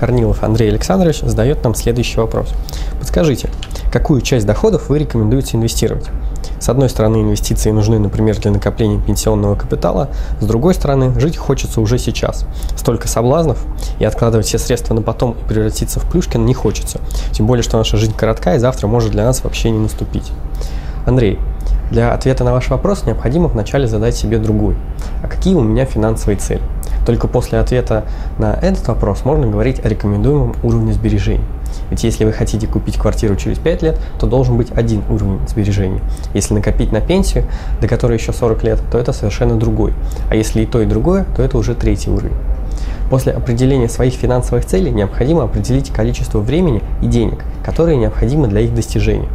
Корнилов Андрей Александрович задает нам следующий вопрос. Подскажите, какую часть доходов вы рекомендуете инвестировать? С одной стороны, инвестиции нужны, например, для накопления пенсионного капитала, с другой стороны, жить хочется уже сейчас. Столько соблазнов, и откладывать все средства на потом и превратиться в Плюшкин не хочется. Тем более, что наша жизнь коротка, и завтра может для нас вообще не наступить. Андрей, для ответа на ваш вопрос необходимо вначале задать себе другой. А какие у меня финансовые цели? Только после ответа на этот вопрос можно говорить о рекомендуемом уровне сбережений. Ведь если вы хотите купить квартиру через 5 лет, то должен быть один уровень сбережений. Если накопить на пенсию, до которой еще 40 лет, то это совершенно другой. А если и то, и другое, то это уже третий уровень. После определения своих финансовых целей необходимо определить количество времени и денег, которые необходимы для их достижения.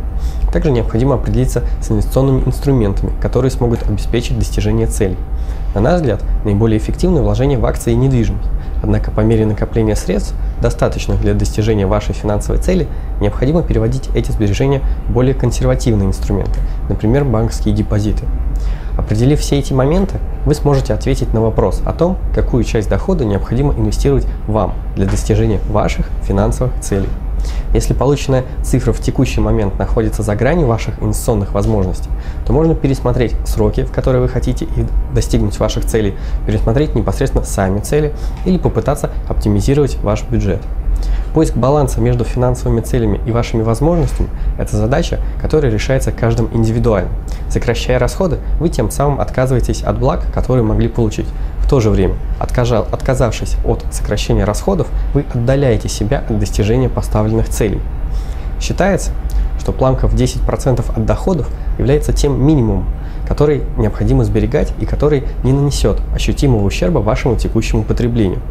Также необходимо определиться с инвестиционными инструментами, которые смогут обеспечить достижение целей. На наш взгляд, наиболее эффективное вложение в акции и недвижимость. Однако по мере накопления средств, достаточных для достижения вашей финансовой цели, необходимо переводить эти сбережения в более консервативные инструменты, например, банковские депозиты. Определив все эти моменты, вы сможете ответить на вопрос о том, какую часть дохода необходимо инвестировать вам для достижения ваших финансовых целей. Если полученная цифра в текущий момент находится за гранью ваших инвестиционных возможностей, то можно пересмотреть сроки, в которые вы хотите достигнуть ваших целей, пересмотреть непосредственно сами цели или попытаться оптимизировать ваш бюджет. Поиск баланса между финансовыми целями и вашими возможностями – это задача, которая решается каждым индивидуально. Сокращая расходы, вы тем самым отказываетесь от благ, которые могли получить. В то же время, отказавшись от сокращения расходов, вы отдаляете себя от достижения поставленных целей. Считается, что планка в 10% от доходов является тем минимумом, который необходимо сберегать и который не нанесет ощутимого ущерба вашему текущему потреблению.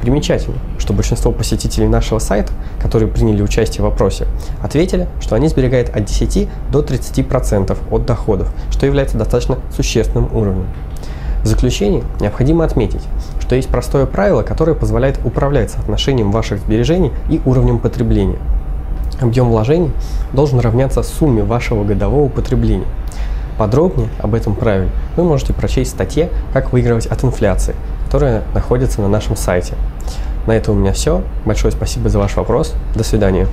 Примечательно, что большинство посетителей нашего сайта, которые приняли участие в вопросе, ответили, что они сберегают от 10 до 30% от доходов, что является достаточно существенным уровнем. В заключение необходимо отметить, что есть простое правило, которое позволяет управлять соотношением ваших сбережений и уровнем потребления. Объем вложений должен равняться сумме вашего годового потребления. Подробнее об этом правиле вы можете прочесть в статье «Как выигрывать от инфляции», которая находится на нашем сайте. На этом у меня все. Большое спасибо за ваш вопрос. До свидания.